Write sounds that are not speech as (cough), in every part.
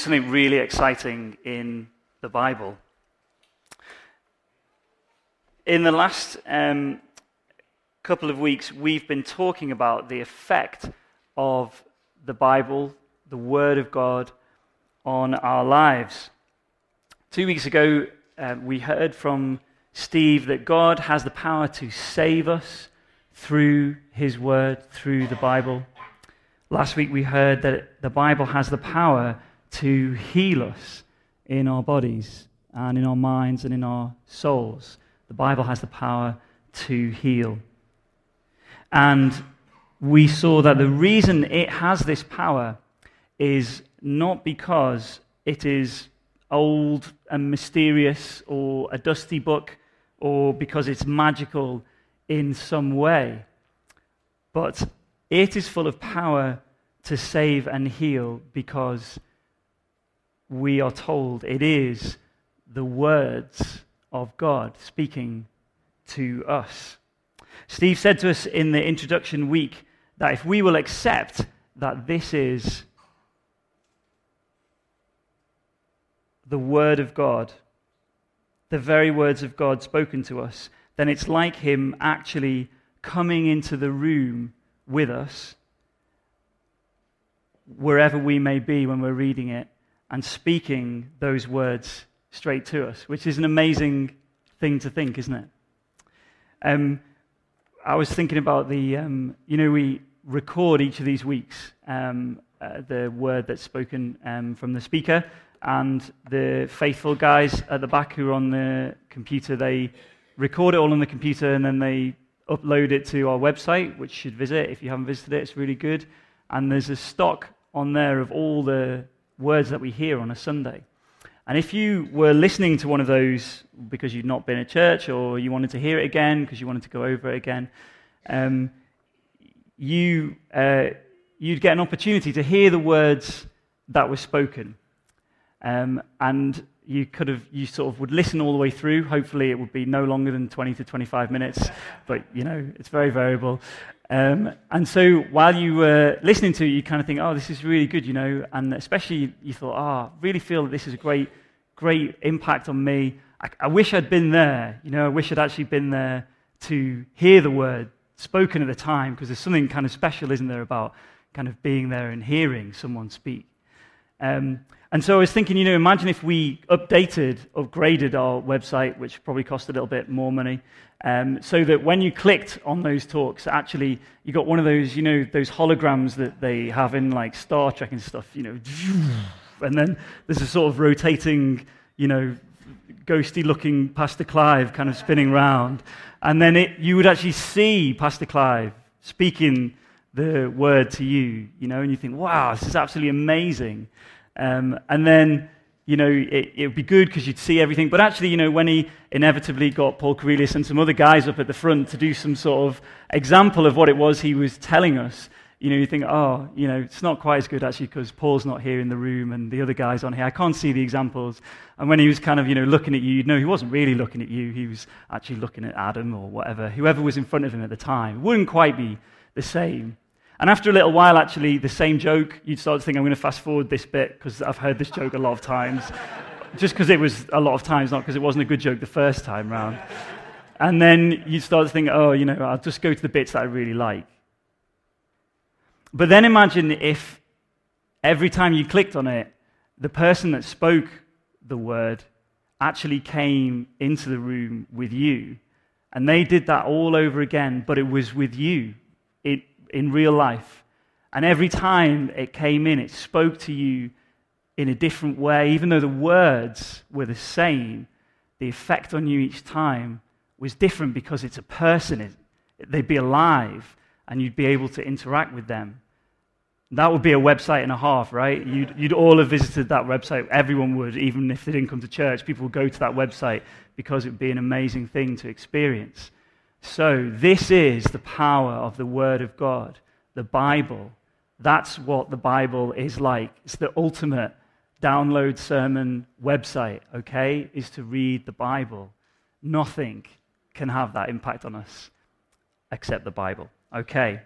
something really exciting in the Bible. In the last um, couple of weeks, we've been talking about the effect of the Bible, the Word of God, on our lives. Two weeks ago, uh, we heard from Steve that God has the power to save us through His Word, through the Bible. Last week, we heard that the Bible has the power to heal us in our bodies and in our minds and in our souls. The Bible has the power to heal. And we saw that the reason it has this power is not because it is old and mysterious or a dusty book or because it's magical in some way, but it is full of power to save and heal because we are told it is the words of God speaking to us. Steve said to us in the introduction week that if we will accept that this is the Word of God, the very words of God spoken to us, then it's like Him actually coming into the room with us, wherever we may be when we're reading it, and speaking those words straight to us, which is an amazing thing to think, isn't it? Um, I was thinking about the, um, you know, we record each of these weeks um, uh, the word that's spoken um, from the speaker, and the faithful guys at the back who are on the computer, they record it all on the computer and then they upload it to our website, which you should visit if you haven't visited it. It's really good. And there's a stock on there of all the words that we hear on a Sunday. And if you were listening to one of those because you'd not been at church or you wanted to hear it again because you wanted to go over it again, um, you, uh, you'd get an opportunity to hear the words that were spoken. Um, and you could have, you sort of would listen all the way through. Hopefully, it would be no longer than 20 to 25 minutes, but you know, it's very variable. Um, and so while you were listening to it, you kind of think, oh, this is really good, you know, and especially you thought, oh, really feel that this is a great, great impact on me. I, I wish I'd been there, you know, I wish I'd actually been there to hear the word spoken at the time, because there's something kind of special, isn't there, about kind of being there and hearing someone speak. Um, and so I was thinking, you know, imagine if we updated, upgraded our website, which probably cost a little bit more money, um, so that when you clicked on those talks, actually you got one of those, you know, those holograms that they have in like Star Trek and stuff, you know, (laughs) and then there's a sort of rotating, you know, ghosty looking Pastor Clive kind of spinning round. And then it, you would actually see Pastor Clive speaking the word to you, you know, and you think, wow, this is absolutely amazing. Um, and then, you know, it, it would be good because you'd see everything. But actually, you know, when he inevitably got Paul Cornelius and some other guys up at the front to do some sort of example of what it was he was telling us, you know, you think, oh, you know, it's not quite as good actually because Paul's not here in the room and the other guy's on here. I can't see the examples. And when he was kind of, you know, looking at you, you'd know he wasn't really looking at you. He was actually looking at Adam or whatever, whoever was in front of him at the time. It wouldn't quite be the same. And after a little while, actually, the same joke, you'd start to think, I'm going to fast forward this bit because I've heard this joke a lot of times. (laughs) Just because it was a lot of times, not because it wasn't a good joke the first time round. And then you'd start to think, oh, you know, I'll just go to the bits that I really like. But then imagine if every time you clicked on it, the person that spoke the word actually came into the room with you. And they did that all over again, but it was with you. It in real life. And every time it came in, it spoke to you in a different way. Even though the words were the same, the effect on you each time was different because it's a person. They'd be alive and you'd be able to interact with them. That would be a website and a half, right? You'd, you'd all have visited that website. Everyone would, even if they didn't come to church. People would go to that website because it would be an amazing thing to experience. So, this is the power of the Word of God, the Bible. That's what the Bible is like. It's the ultimate download sermon website, okay? Is to read the Bible. Nothing can have that impact on us except the Bible, okay?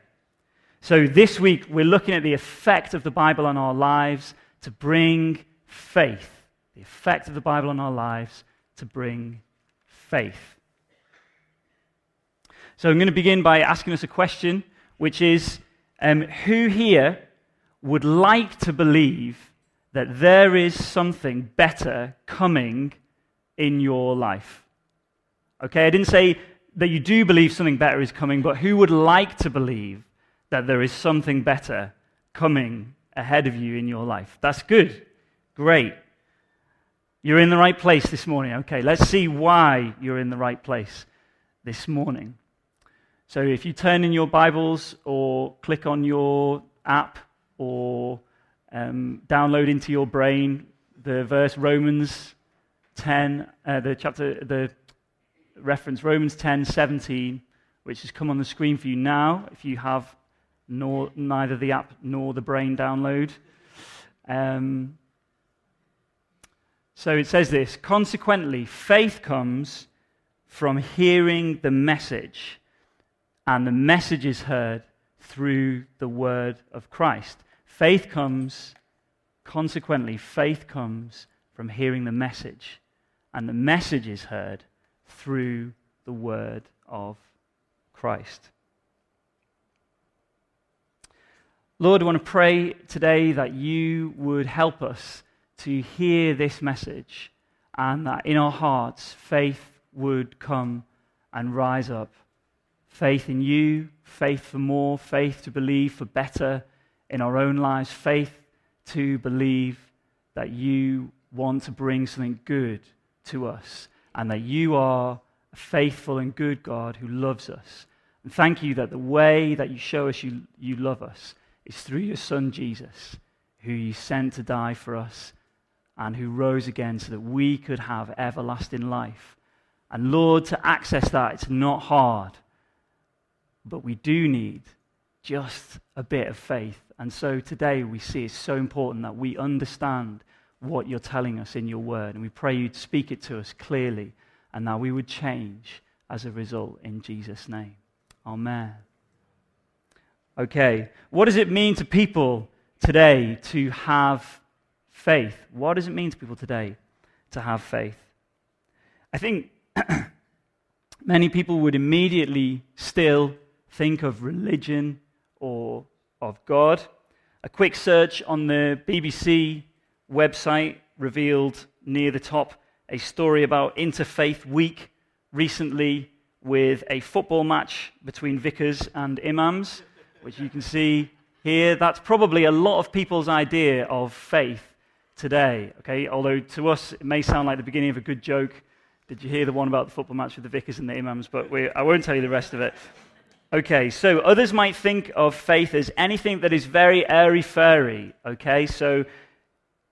So, this week we're looking at the effect of the Bible on our lives to bring faith. The effect of the Bible on our lives to bring faith. So I'm going to begin by asking us a question, which is um, who here would like to believe that there is something better coming in your life? Okay, I didn't say that you do believe something better is coming, but who would like to believe that there is something better coming ahead of you in your life? That's good. Great. You're in the right place this morning. Okay, let's see why you're in the right place this morning. So if you turn in your Bibles or click on your app or um, download into your brain the verse Romans 10, uh, the chapter, the reference Romans 10, 17, which has come on the screen for you now if you have nor, neither the app nor the brain download. Um, so it says this Consequently, faith comes from hearing the message, and the message is heard through the word of Christ. Faith comes, consequently, faith comes from hearing the message, and the message is heard through the word of Christ. Lord, I want to pray today that you would help us to hear this message and that in our hearts faith would come and rise up. Faith in you, faith for more, faith to believe for better in our own lives, faith to believe that you want to bring something good to us and that you are a faithful and good God who loves us. And thank you that the way that you show us you, you love us is through your Son Jesus, who you sent to die for us and who rose again so that we could have everlasting life. And Lord, to access that, it's not hard, but we do need just a bit of faith. And so today we see it's so important that we understand what you're telling us in your word. And we pray you'd speak it to us clearly and that we would change as a result in Jesus' name. Amen. Okay, what does it mean to people today to have faith. What does it mean to people today to have faith? I think (clears throat) many people would immediately still think of religion or of God. A quick search on the BBC website revealed near the top a story about Interfaith Week recently with a football match between vicars and imams, which you can see here. That's probably a lot of people's idea of faith today. Okay, although to us it may sound like the beginning of a good joke. Did you hear the one about the football match with the vicars and the imams? But we, I won't tell you the rest of it. Okay, so others might think of faith as anything that is very airy fairy. Okay, so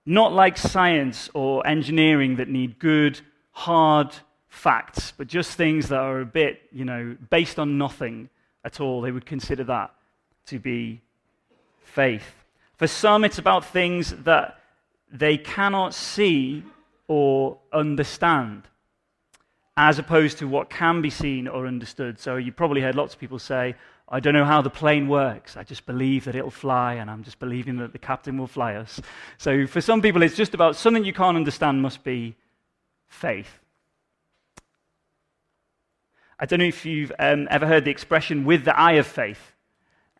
not like science or engineering that need good, hard facts, but just things that are a bit, you know, based on nothing at all. They would consider that to be faith. For some, it's about things that they cannot see or understand, as opposed to what can be seen or understood. So you probably heard lots of people say, I don't know how the plane works. I just believe that it'll fly, and I'm just believing that the captain will fly us. So for some people, it's just about something you can't understand must be faith. I don't know if you've um, ever heard the expression with the eye of faith.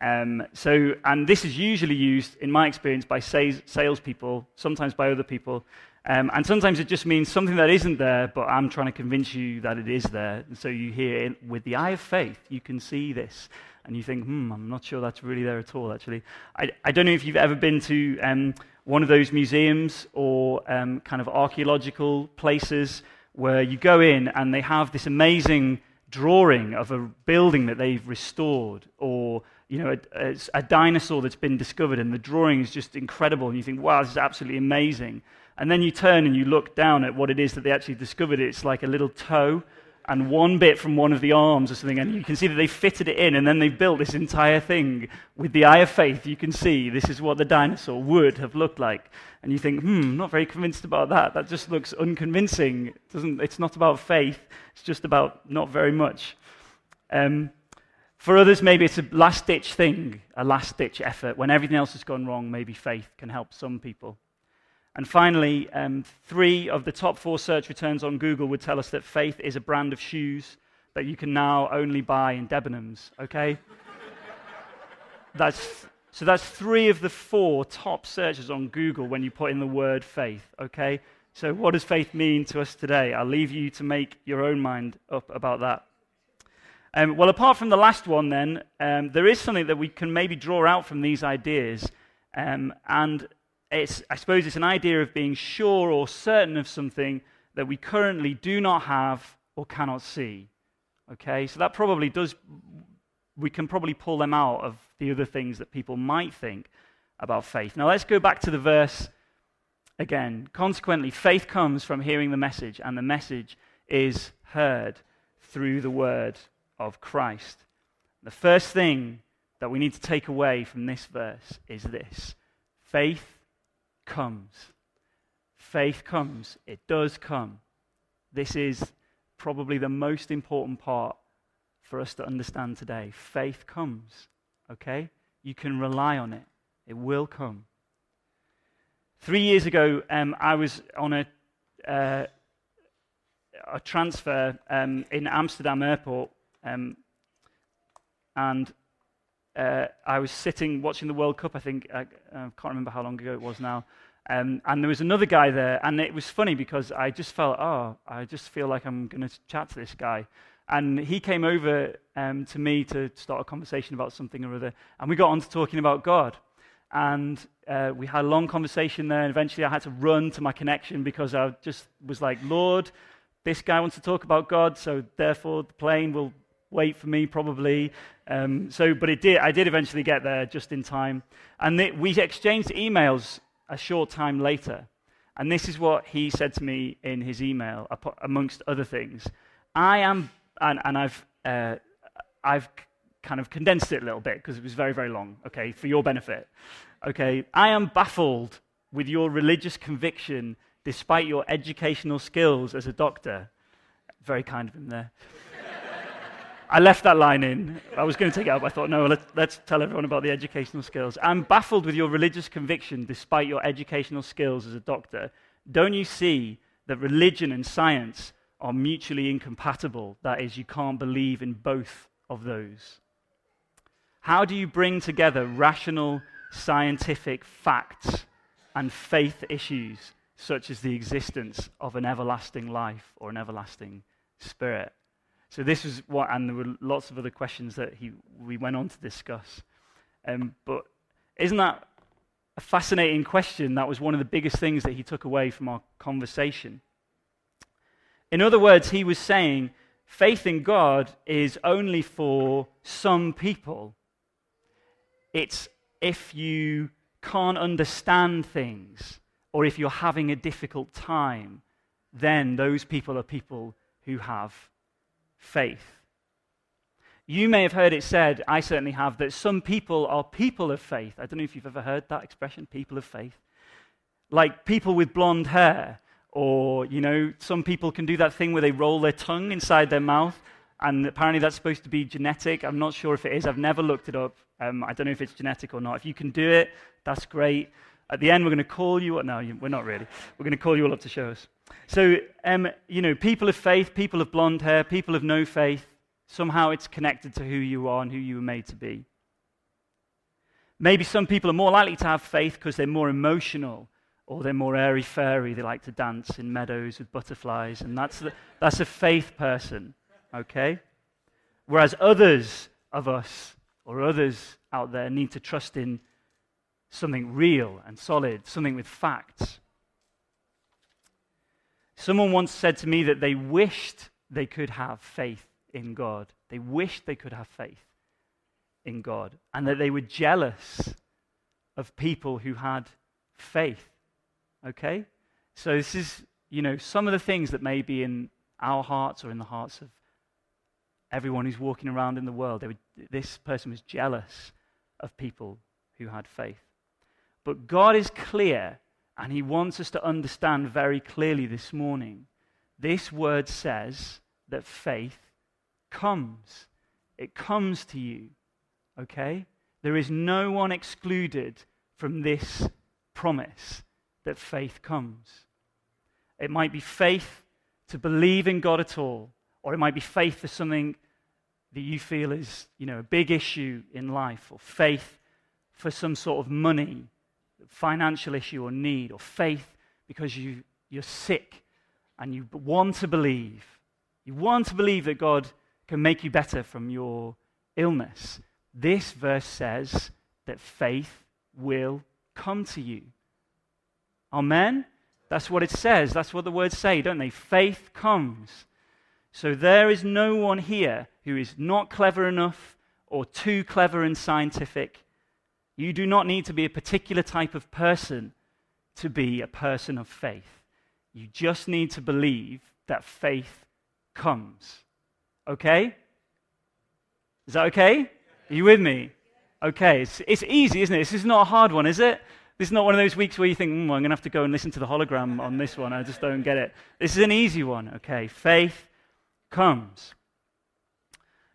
Um, so, and this is usually used, in my experience, by sales, salespeople, sometimes by other people. Um, and sometimes it just means something that isn't there, but I'm trying to convince you that it is there. And so you hear, with the eye of faith, you can see this. And you think, hmm, I'm not sure that's really there at all, actually. I, I don't know if you've ever been to um, one of those museums or um, kind of archaeological places where you go in and they have this amazing drawing of a building that they've restored or you know, a, a, dinosaur that's been discovered, and the drawing is just incredible, and you think, wow, this is absolutely amazing. And then you turn and you look down at what it is that they actually discovered. It's like a little toe and one bit from one of the arms or something, and you can see that they fitted it in, and then they built this entire thing with the eye of faith. You can see this is what the dinosaur would have looked like, and you think, hmm, not very convinced about that. That just looks unconvincing. It doesn't, it's not about faith. It's just about not very much. Um, for others, maybe it's a last ditch thing, a last ditch effort. When everything else has gone wrong, maybe faith can help some people. And finally, um, three of the top four search returns on Google would tell us that faith is a brand of shoes that you can now only buy in Debenhams, okay? (laughs) that's, so that's three of the four top searches on Google when you put in the word faith, okay? So what does faith mean to us today? I'll leave you to make your own mind up about that. Um, well, apart from the last one, then, um, there is something that we can maybe draw out from these ideas. Um, and it's, I suppose it's an idea of being sure or certain of something that we currently do not have or cannot see. Okay, so that probably does, we can probably pull them out of the other things that people might think about faith. Now let's go back to the verse again. Consequently, faith comes from hearing the message, and the message is heard through the word of Christ. The first thing that we need to take away from this verse is this faith comes. Faith comes. It does come. This is probably the most important part for us to understand today. Faith comes, okay? You can rely on it, it will come. Three years ago, um, I was on a, uh, a transfer um, in Amsterdam airport, um, and uh, I was sitting watching the World Cup, I think. I, I, can't remember how long ago it was now. Um, and there was another guy there, and it was funny because I just felt, oh, I just feel like I'm going to chat to this guy. And he came over um, to me to start a conversation about something or other, and we got on to talking about God. And uh, we had a long conversation there, and eventually I had to run to my connection because I just was like, Lord, this guy wants to talk about God, so therefore the plane will wait for me probably. Um, so, but it did. I did eventually get there just in time, and we exchanged emails a short time later. And this is what he said to me in his email, amongst other things. I am, and, and I've, uh, I've kind of condensed it a little bit because it was very, very long, okay, for your benefit. Okay, I am baffled with your religious conviction despite your educational skills as a doctor. Very kind of him there. I left that line in. I was going to take it out, I thought, no, let's, let's tell everyone about the educational skills. I'm baffled with your religious conviction despite your educational skills as a doctor. Don't you see that religion and science are mutually incompatible? That is, you can't believe in both of those. How do you bring together rational scientific facts and faith issues such as the existence of an everlasting life or an everlasting spirit? So this was what, and there were lots of other questions that he, we went on to discuss. Um, but isn't that a fascinating question? That was one of the biggest things that he took away from our conversation. In other words, he was saying faith in God is only for some people. It's if you can't understand things or if you're having a difficult time, then those people are people who have faith. You may have heard it said, I certainly have, that some people are people of faith. I don't know if you've ever heard that expression, people of faith. Like people with blonde hair, or, you know, some people can do that thing where they roll their tongue inside their mouth, and apparently that's supposed to be genetic. I'm not sure if it is. I've never looked it up. Um, I don't know if it's genetic or not. If you can do it, that's great. At the end, we're going to call you. No, we're not really. We're going to call you all up to show us. So, um, you know, people of faith, people of blonde hair, people of no faith, somehow it's connected to who you are and who you were made to be. Maybe some people are more likely to have faith because they're more emotional or they're more airy fairy. They like to dance in meadows with butterflies, and that's, the, that's a faith person, okay? Whereas others of us or others out there need to trust in something real and solid, something with facts. Someone once said to me that they wished they could have faith in God. They wished they could have faith in God, and that they were jealous of people who had faith. Okay? So, this is, you know, some of the things that may be in our hearts or in the hearts of everyone who's walking around in the world. Were, this person was jealous of people who had faith. But God is clear, and He wants us to understand very clearly this morning. This word says that faith comes. It comes to you. Okay? There is no one excluded from this promise. that faith comes. It might be faith to believe in God at all, or it might be faith for something that you feel is, you know, a big issue in life, or faith for some sort of money, financial issue or need, or faith because you, you're sick and you want to believe. You want to believe that God can make you better from your illness. This verse says that faith will come to you. Amen? That's what it says. That's what the words say, don't they? Faith comes. So there is no one here who is not clever enough or too clever and scientific. You do not need to be a particular type of person to be a person of faith. You just need to believe that faith comes. Okay? Is that okay? Are you with me? Okay, it's, it's easy, isn't it? This is not a hard one, is it? This is not one of those weeks where you think, mm, I'm going to have to go and listen to the hologram on this one. I just don't get it. This is an easy one, okay? Faith comes.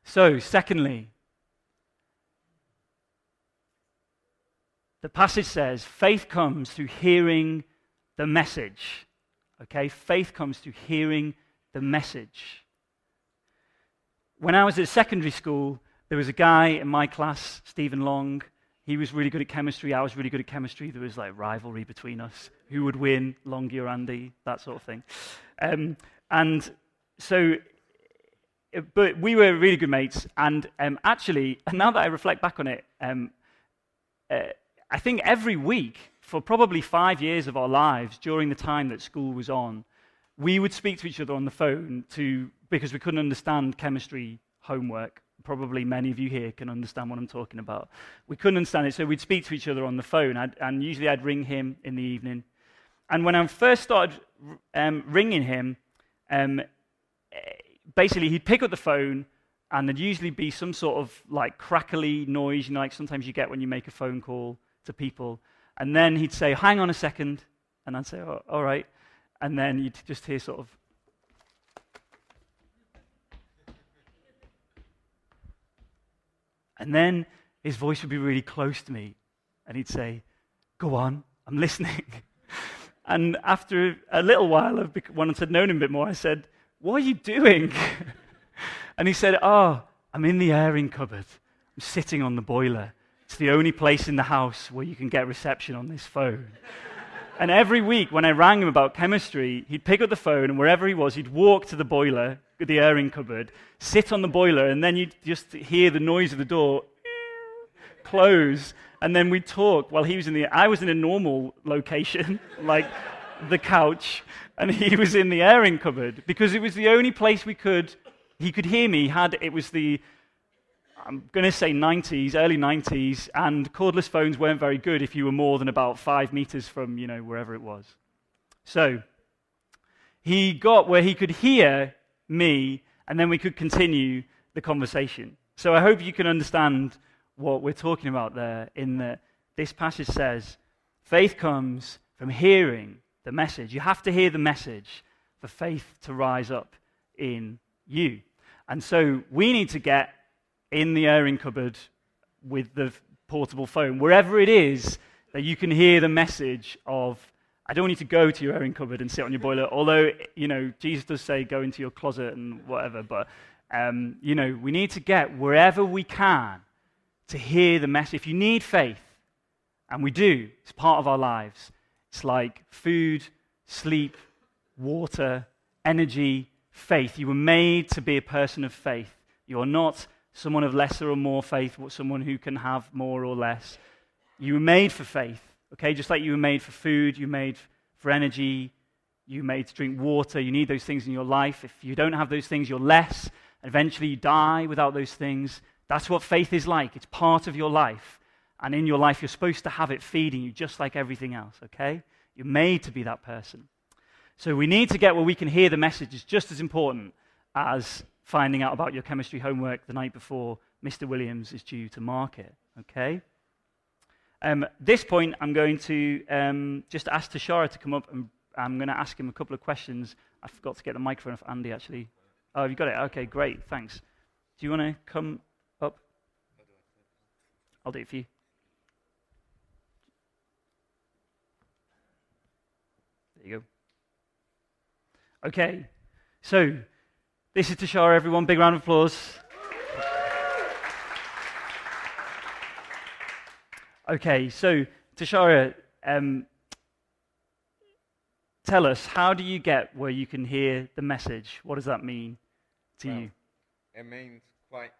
So, secondly, the passage says faith comes through hearing the message. Okay? Faith comes through hearing the message. When I was at secondary school, there was a guy in my class, Stephen Long. He was really good at chemistry. I was really good at chemistry. There was like rivalry between us. Who would win, Longy or Andy? That sort of thing. Um, and so, but we were really good mates. And um, actually, (laughs) now that I reflect back on it, um, uh, I think every week for probably five years of our lives during the time that school was on, we would speak to each other on the phone to, because we couldn't understand chemistry homework probably many of you here can understand what I'm talking about. We couldn't understand it, so we'd speak to each other on the phone, I'd, and usually I'd ring him in the evening. And when I first started um, ringing him, um, basically he'd pick up the phone, and there'd usually be some sort of like crackly noise, you know, like sometimes you get when you make a phone call to people. And then he'd say, "Hang on a second. and I'd say, oh, "All right," and then you'd just hear sort of And then his voice would be really close to me, and he'd say, Go on, I'm listening. (laughs) and after a little while, of, once I'd known him a bit more, I said, What are you doing? (laughs) and he said, Oh, I'm in the airing cupboard. I'm sitting on the boiler. It's the only place in the house where you can get reception on this phone. and every week, when I rang him about chemistry, he'd pick up the phone, and wherever he was, he'd walk to the boiler, the airing cupboard, sit on the boiler, and then you'd just hear the noise of the door close, and then we'd talk while he was in the. I was in a normal location, (laughs) like the couch, and he was in the airing cupboard because it was the only place we could. He could hear me. Had it was the. I'm going to say 90s, early 90s, and cordless phones weren't very good if you were more than about five meters from, you know, wherever it was. So he got where he could hear me, and then we could continue the conversation. So I hope you can understand what we're talking about there in that this passage says faith comes from hearing the message. You have to hear the message for faith to rise up in you. And so we need to get in the airing cupboard with the portable phone, wherever it is that you can hear the message of I don't you to go to your airing cupboard and sit on your boiler, although, you know, Jesus does say go into your closet and whatever, but, um, you know, we need to get wherever we can to hear the message. If you need faith, and we do, it's part of our lives. It's like food, sleep, water, energy, faith. You were made to be a person of faith. You are not someone of lesser or more faith, someone who can have more or less. You were made for faith. Okay, just like you were made for food, you were made for energy, you were made to drink water, you need those things in your life. If you don't have those things, you're less. Eventually, you die without those things. That's what faith is like. It's part of your life. And in your life, you're supposed to have it feeding you just like everything else, okay? You're made to be that person. So we need to get where we can hear the message is just as important as finding out about your chemistry homework the night before Mr. Williams is due to mark it, okay? Um, this point, I'm going to um, just ask Tashara to come up, and I'm going to ask him a couple of questions. I forgot to get the microphone off Andy, actually. Oh, you got it? Okay, great, thanks. Do you want to come up? I'll do it for you. There you go. Okay, so this is Tashara, everyone. Big round of applause. Okay, so Tashara, um, tell us, how do you get where you can hear the message? What does that mean to Well, you? It means quite.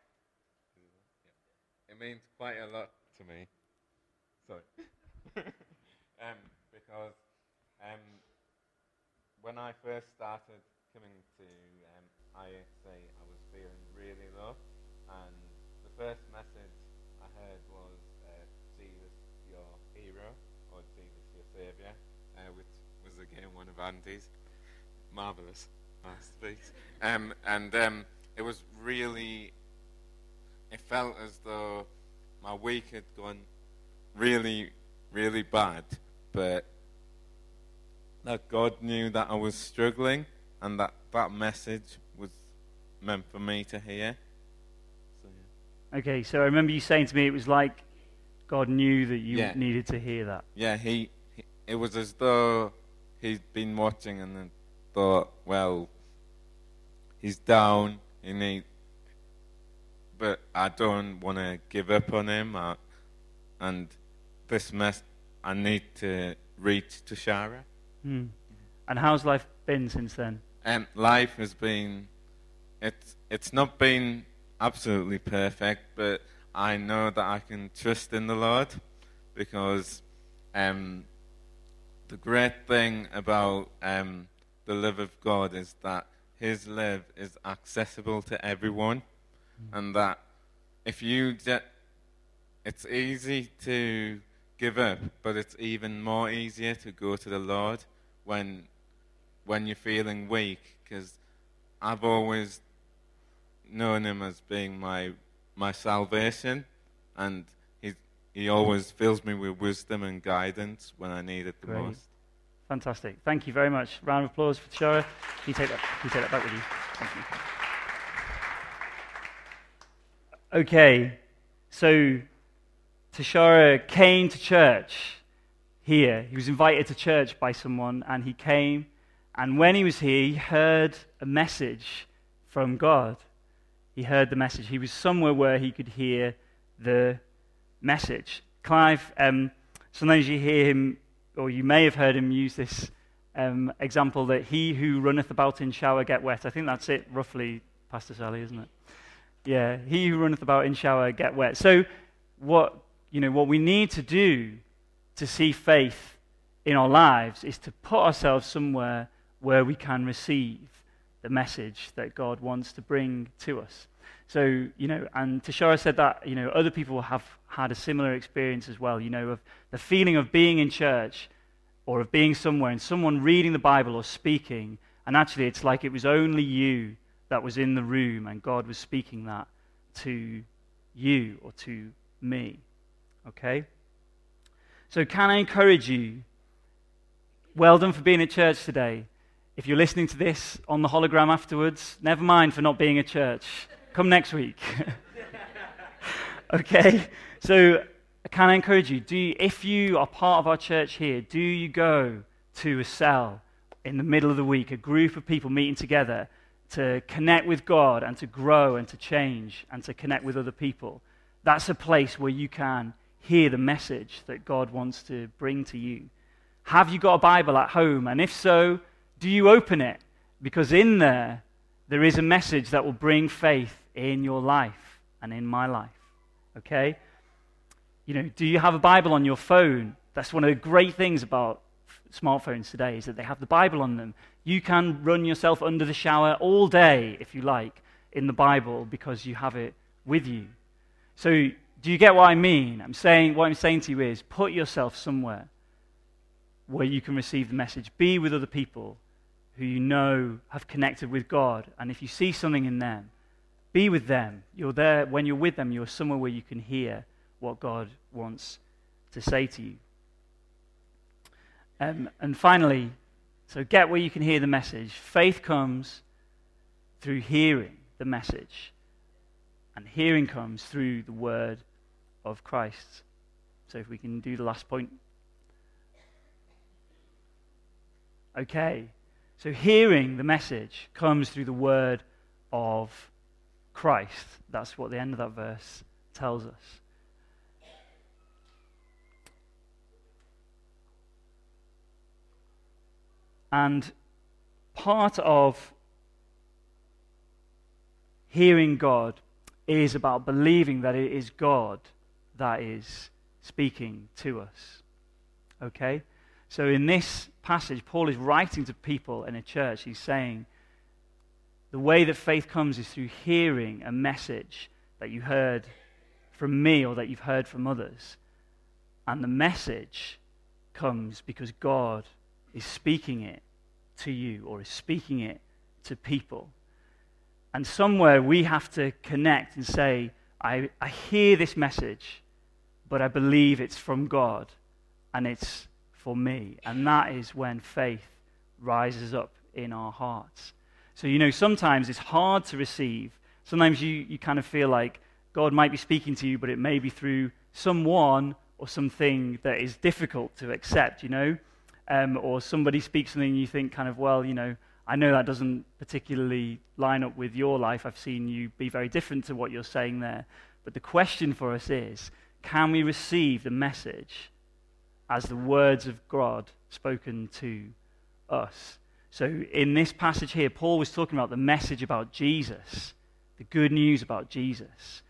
It means quite a lot to me. Sorry. (laughs) um, because um, when I first started coming to um, IXC, I was feeling really low, and the first message I heard was uh, Jesus, your hero, or Jesus, your savior, uh, which was again one of Andy's. Marvelous masterpiece. Um, and um, it was really. It felt as though my week had gone really, really bad, but that God knew that I was struggling, and that that message meant for me to hear. So, yeah. Okay, so I remember you saying to me it was like God knew that you Yeah. needed to hear that. Yeah, he, he. It was as though he'd been watching and then thought, well, he's down. He need, but I don't want to give up on him. I, and this mess, I need to reach to Shara. Hmm. And how's life been since then? Um, life has been, it's it's not been absolutely perfect, but I know that I can trust in the Lord because um, the great thing about um, the love of God is that His love is accessible to everyone, and that if you just, it's easy to give up, but it's even more easier to go to the Lord when when you're feeling weak because I've always known him as being my my salvation and he he always fills me with wisdom and guidance when I need it the Great. most. Fantastic. Thank you very much. Round of applause for Tashara. Can you take that, can you take that back with you? Thank you. Okay, so Tashara came to church here. He was invited to church by someone, and he came. And when he was here, he heard a message from God. He heard the message. He was somewhere where he could hear the message. Clive, um, sometimes you hear him, or you may have heard him use this um, example that he who runneth about in shower get wet. I think that's it, roughly, Pastor Sally, isn't it? Yeah, he who runneth about in shower get wet. So, what you know, what we need to do to see faith in our lives is to put ourselves somewhere where we can receive the message that God wants to bring to us. So, you know, and Tashara said that, you know, other people have had a similar experience as well, you know, of the feeling of being in church or of being somewhere and someone reading the Bible or speaking, and actually it's like it was only you that was in the room and God was speaking that to you or to me. Okay? So, can I encourage you? Well done for being at church today. If you're listening to this on the hologram afterwards, never mind for not being a church. Come next week. (laughs) okay? So, can I encourage you? Do you, if you are part of our church here, do you go to a cell in the middle of the week, a group of people meeting together to connect with God and to grow and to change and to connect with other people? That's a place where you can hear the message that God wants to bring to you. Have you got a Bible at home? And if so, do you open it? Because in there, there is a message that will bring faith in your life and in my life. Okay? You know, do you have a Bible on your phone? That's one of the great things about smartphones today is that they have the Bible on them. You can run yourself under the shower all day, if you like, in the Bible because you have it with you. So, do you get what I mean? I'm saying what I'm saying to you is put yourself somewhere where you can receive the message. Be with other people who you know have connected with God, and if you see something in them, be with them. You're there when you're with them. You're somewhere where you can hear what God wants to say to you. Um, and finally, so get where you can hear the message. Faith comes through hearing the message, and hearing comes through the word of Christ. So if we can do the last point. Okay? So hearing the message comes through the word of Christ. That's what the end of that verse tells us. And part of hearing God is about believing that it is God that is speaking to us. Okay? So in this passage, Paul is writing to people in a church. He's saying, the way that faith comes is through hearing a message that you heard from me or that you've heard from others. And the message comes because God is speaking it to you or is speaking it to people. And somewhere we have to connect and say, I, I hear this message, but I believe it's from God and it's for me. And that is when faith rises up in our hearts. So, you know, sometimes it's hard to receive. Sometimes you, you kind of feel like God might be speaking to you, but it may be through someone or something that is difficult to accept, you know? Um, or somebody speaks something and you think, kind of, well, you know, I know that doesn't particularly line up with your life. I've seen you be very different to what you're saying there. But the question for us is can we receive the message as the words of God spoken to us? So, in this passage here, Paul was talking about the message about Jesus, the good news about Jesus.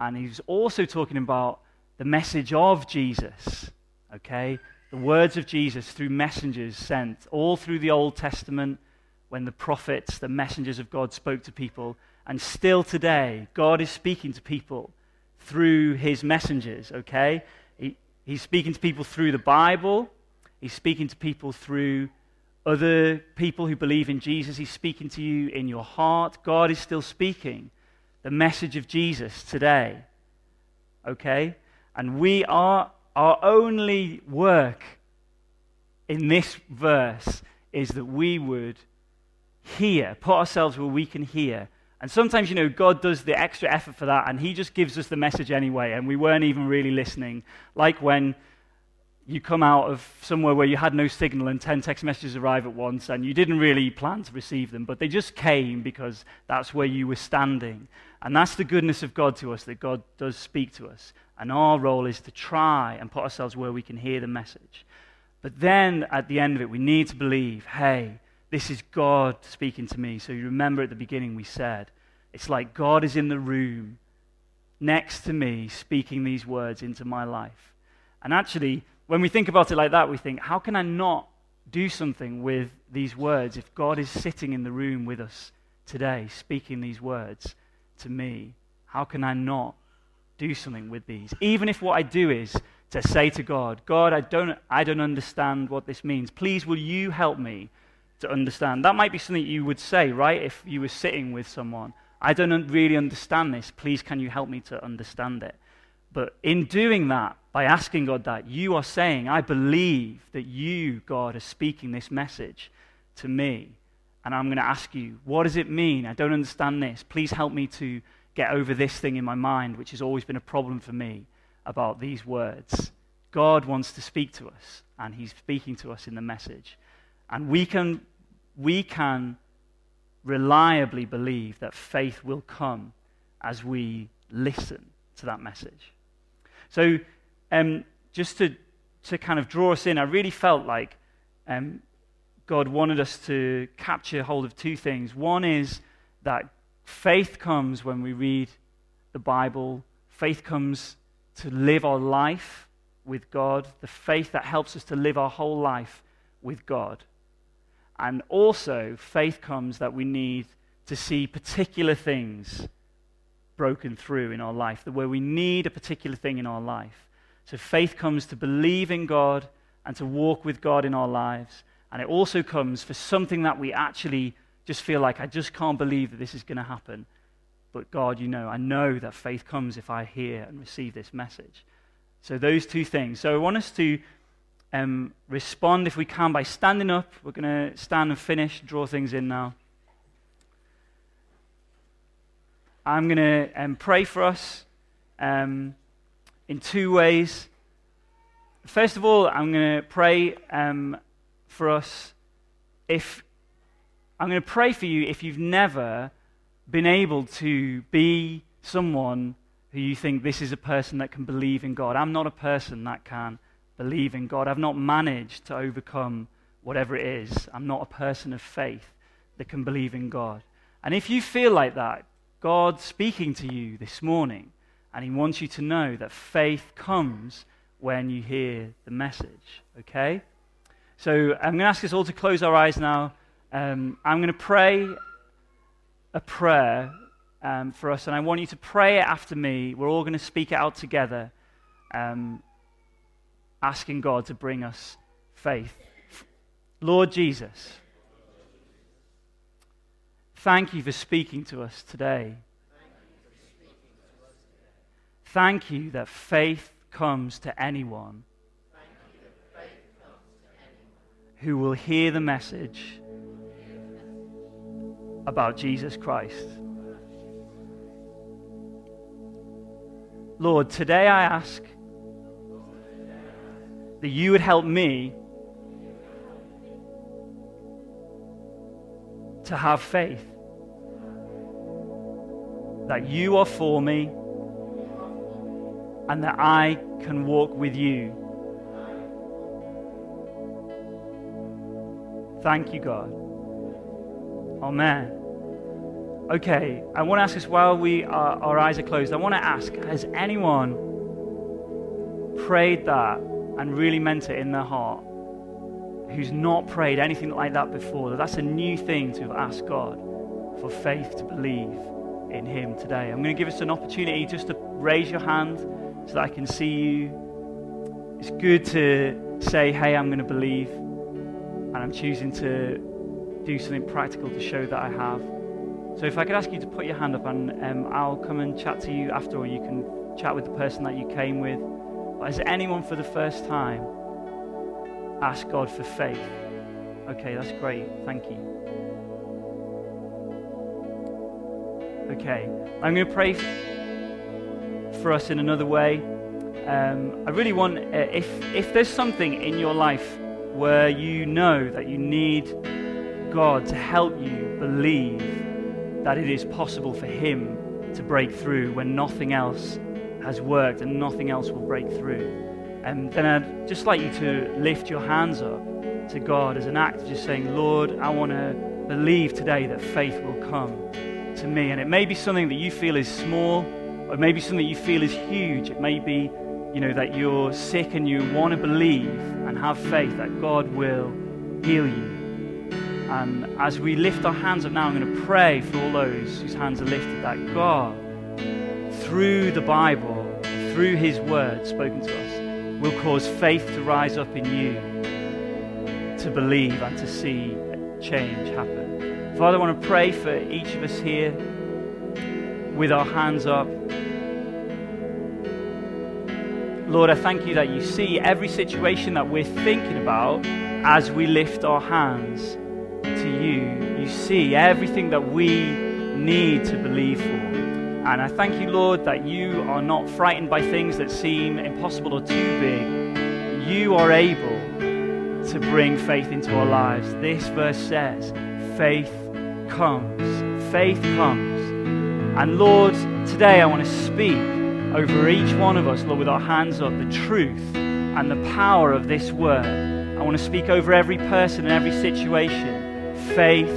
And he was also talking about the message of Jesus, okay? The words of Jesus through messengers sent all through the Old Testament when the prophets, the messengers of God, spoke to people. And still today, God is speaking to people through his messengers, okay? He, he's speaking to people through the Bible, he's speaking to people through other people who believe in Jesus. He's speaking to you in your heart. God is still speaking the message of Jesus today, okay? And we are, our only work in this verse is that we would hear, put ourselves where we can hear. And sometimes, you know, God does the extra effort for that, and He just gives us the message anyway, and we weren't even really listening. Like when you come out of somewhere where you had no signal and 10 text messages arrive at once, and you didn't really plan to receive them, but they just came because that's where you were standing. And that's the goodness of God to us, that God does speak to us. And our role is to try and put ourselves where we can hear the message. But then at the end of it, we need to believe hey, this is God speaking to me. So you remember at the beginning we said, it's like God is in the room next to me speaking these words into my life. And actually, when we think about it like that, we think, how can I not do something with these words if God is sitting in the room with us today speaking these words to me? How can I not do something with these? Even if what I do is to say to God, God, I don't, I don't understand what this means. Please, will you help me to understand. That might be something you would say, right? If you were sitting with someone. I don't really understand this. Please, can you help me to understand it? But in doing that, by asking God that, you are saying, I believe that you, God, are speaking this message to me. And I'm going to ask you, what does it mean? I don't understand this. Please help me to get over this thing in my mind, which has always been a problem for me about these words. God wants to speak to us, and He's speaking to us in the message. And we can, we can reliably believe that faith will come as we listen to that message. So, um, just to, to kind of draw us in, I really felt like um, God wanted us to capture hold of two things. One is that faith comes when we read the Bible, faith comes to live our life with God, the faith that helps us to live our whole life with God. And also, faith comes that we need to see particular things broken through in our life, where we need a particular thing in our life. So faith comes to believe in God and to walk with God in our lives. And it also comes for something that we actually just feel like, I just can't believe that this is going to happen. But God, you know, I know that faith comes if I hear and receive this message. So those two things. So I want us to um, respond if we can by standing up. We're going to stand and finish, draw things in now. I'm going to um, pray for us um, in two ways. First of all, I'm going to pray um, for us if I'm going to pray for you if you've never been able to be someone who you think this is a person that can believe in God. I'm not a person that can believe in God. I've not managed to overcome whatever it is. I'm not a person of faith that can believe in God. And if you feel like that, God's speaking to you this morning, and He wants you to know that faith comes when you hear the message. Okay? So I'm going to ask us all to close our eyes now. Um, I'm going to pray a prayer um, for us, and I want you to pray it after me. We're all going to speak it out together, um, asking God to bring us faith. Lord Jesus, thank you for speaking to us today. Thank you that faith comes to anyone who will hear the message about Jesus Christ. Lord, today I ask that you would help me to have faith that you are for me and that I can walk with you. Thank you, God. Amen. Okay, I want to ask us while we are, our eyes are closed, I want to ask has anyone prayed that and really meant it in their heart who's not prayed anything like that before? That's a new thing to ask God for faith to believe in Him today. I'm going to give us an opportunity just to raise your hand so that I can see you. It's good to say, hey, I'm going to believe, and I'm choosing to do something practical to show that I have. So if I could ask you to put your hand up and um, I'll come and chat to you after, or you can chat with the person that you came with. Has anyone for the first time asked God for faith? Okay, that's great. Thank you. Okay, I'm going to pray for us in another way. Um, I really want, uh, if, if there's something in your life where you know that you need God to help you believe that it is possible for Him to break through when nothing else has worked and nothing else will break through. And then I'd just like you to lift your hands up to God as an act of just saying, Lord, I want to believe today that faith will come to me. And it may be something that you feel is small, or it may be something you feel is huge. It may be, you know, that you're sick and you want to believe and have faith that God will heal you. And as we lift our hands up now, I'm going to pray for all those whose hands are lifted that God, through the Bible, through His word spoken to us, will cause faith to rise up in you to believe and to see change happen. Father, I want to pray for each of us here with our hands up. Lord, I thank you that you see every situation that we're thinking about as we lift our hands to you, you see everything that we need to believe for. And I thank you, Lord, that you are not frightened by things that seem impossible or too big. You are able to bring faith into our lives. This verse says, faith comes. Faith comes. And Lord, today I want to speak over each one of us, Lord, with our hands up, the truth and the power of this word. I want to speak over every person and every situation faith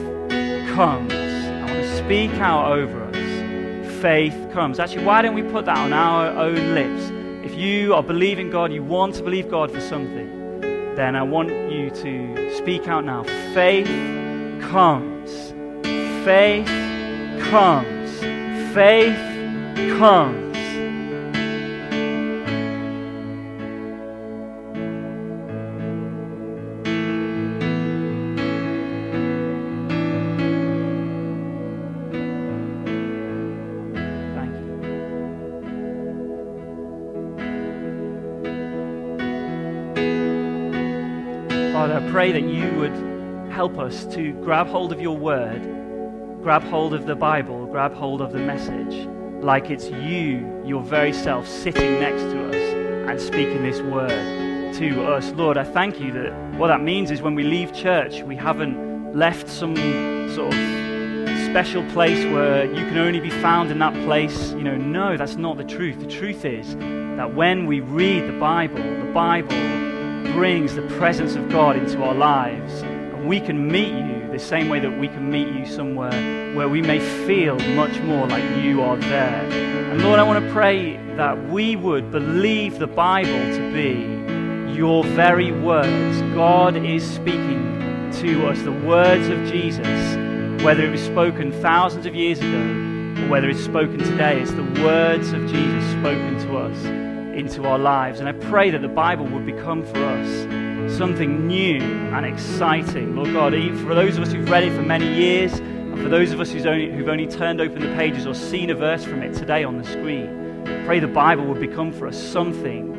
comes. I want to speak out over us. Faith comes. Actually, why don't we put that on our own lips? If you are believing God, you want to believe God for something, then I want you to speak out now. Faith comes. Faith comes. Faith comes. Help us to grab hold of your word, grab hold of the Bible, grab hold of the message, like it's you, your very self, sitting next to us and speaking this word to us. Lord, I thank you that what that means is when we leave church, we haven't left some sort of special place where you can only be found in that place. You know, no, that's not the truth. The truth is that when we read the Bible, the Bible brings the presence of God into our lives. We can meet you the same way that we can meet you somewhere where we may feel much more like you are there. And Lord, I want to pray that we would believe the Bible to be your very words. God is speaking to us the words of Jesus, whether it was spoken thousands of years ago or whether it's spoken today. It's the words of Jesus spoken to us into our lives. And I pray that the Bible would become for us something new and exciting. Lord God, for those of us who've read it for many years, and for those of us only, who've only turned open the pages or seen a verse from it today on the screen, pray the Bible would become for us something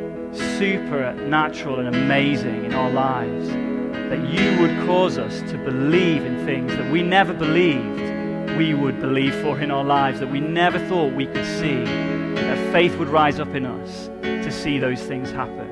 supernatural and amazing in our lives. That you would cause us to believe in things that we never believed we would believe for in our lives, that we never thought we could see. That faith would rise up in us to see those things happen.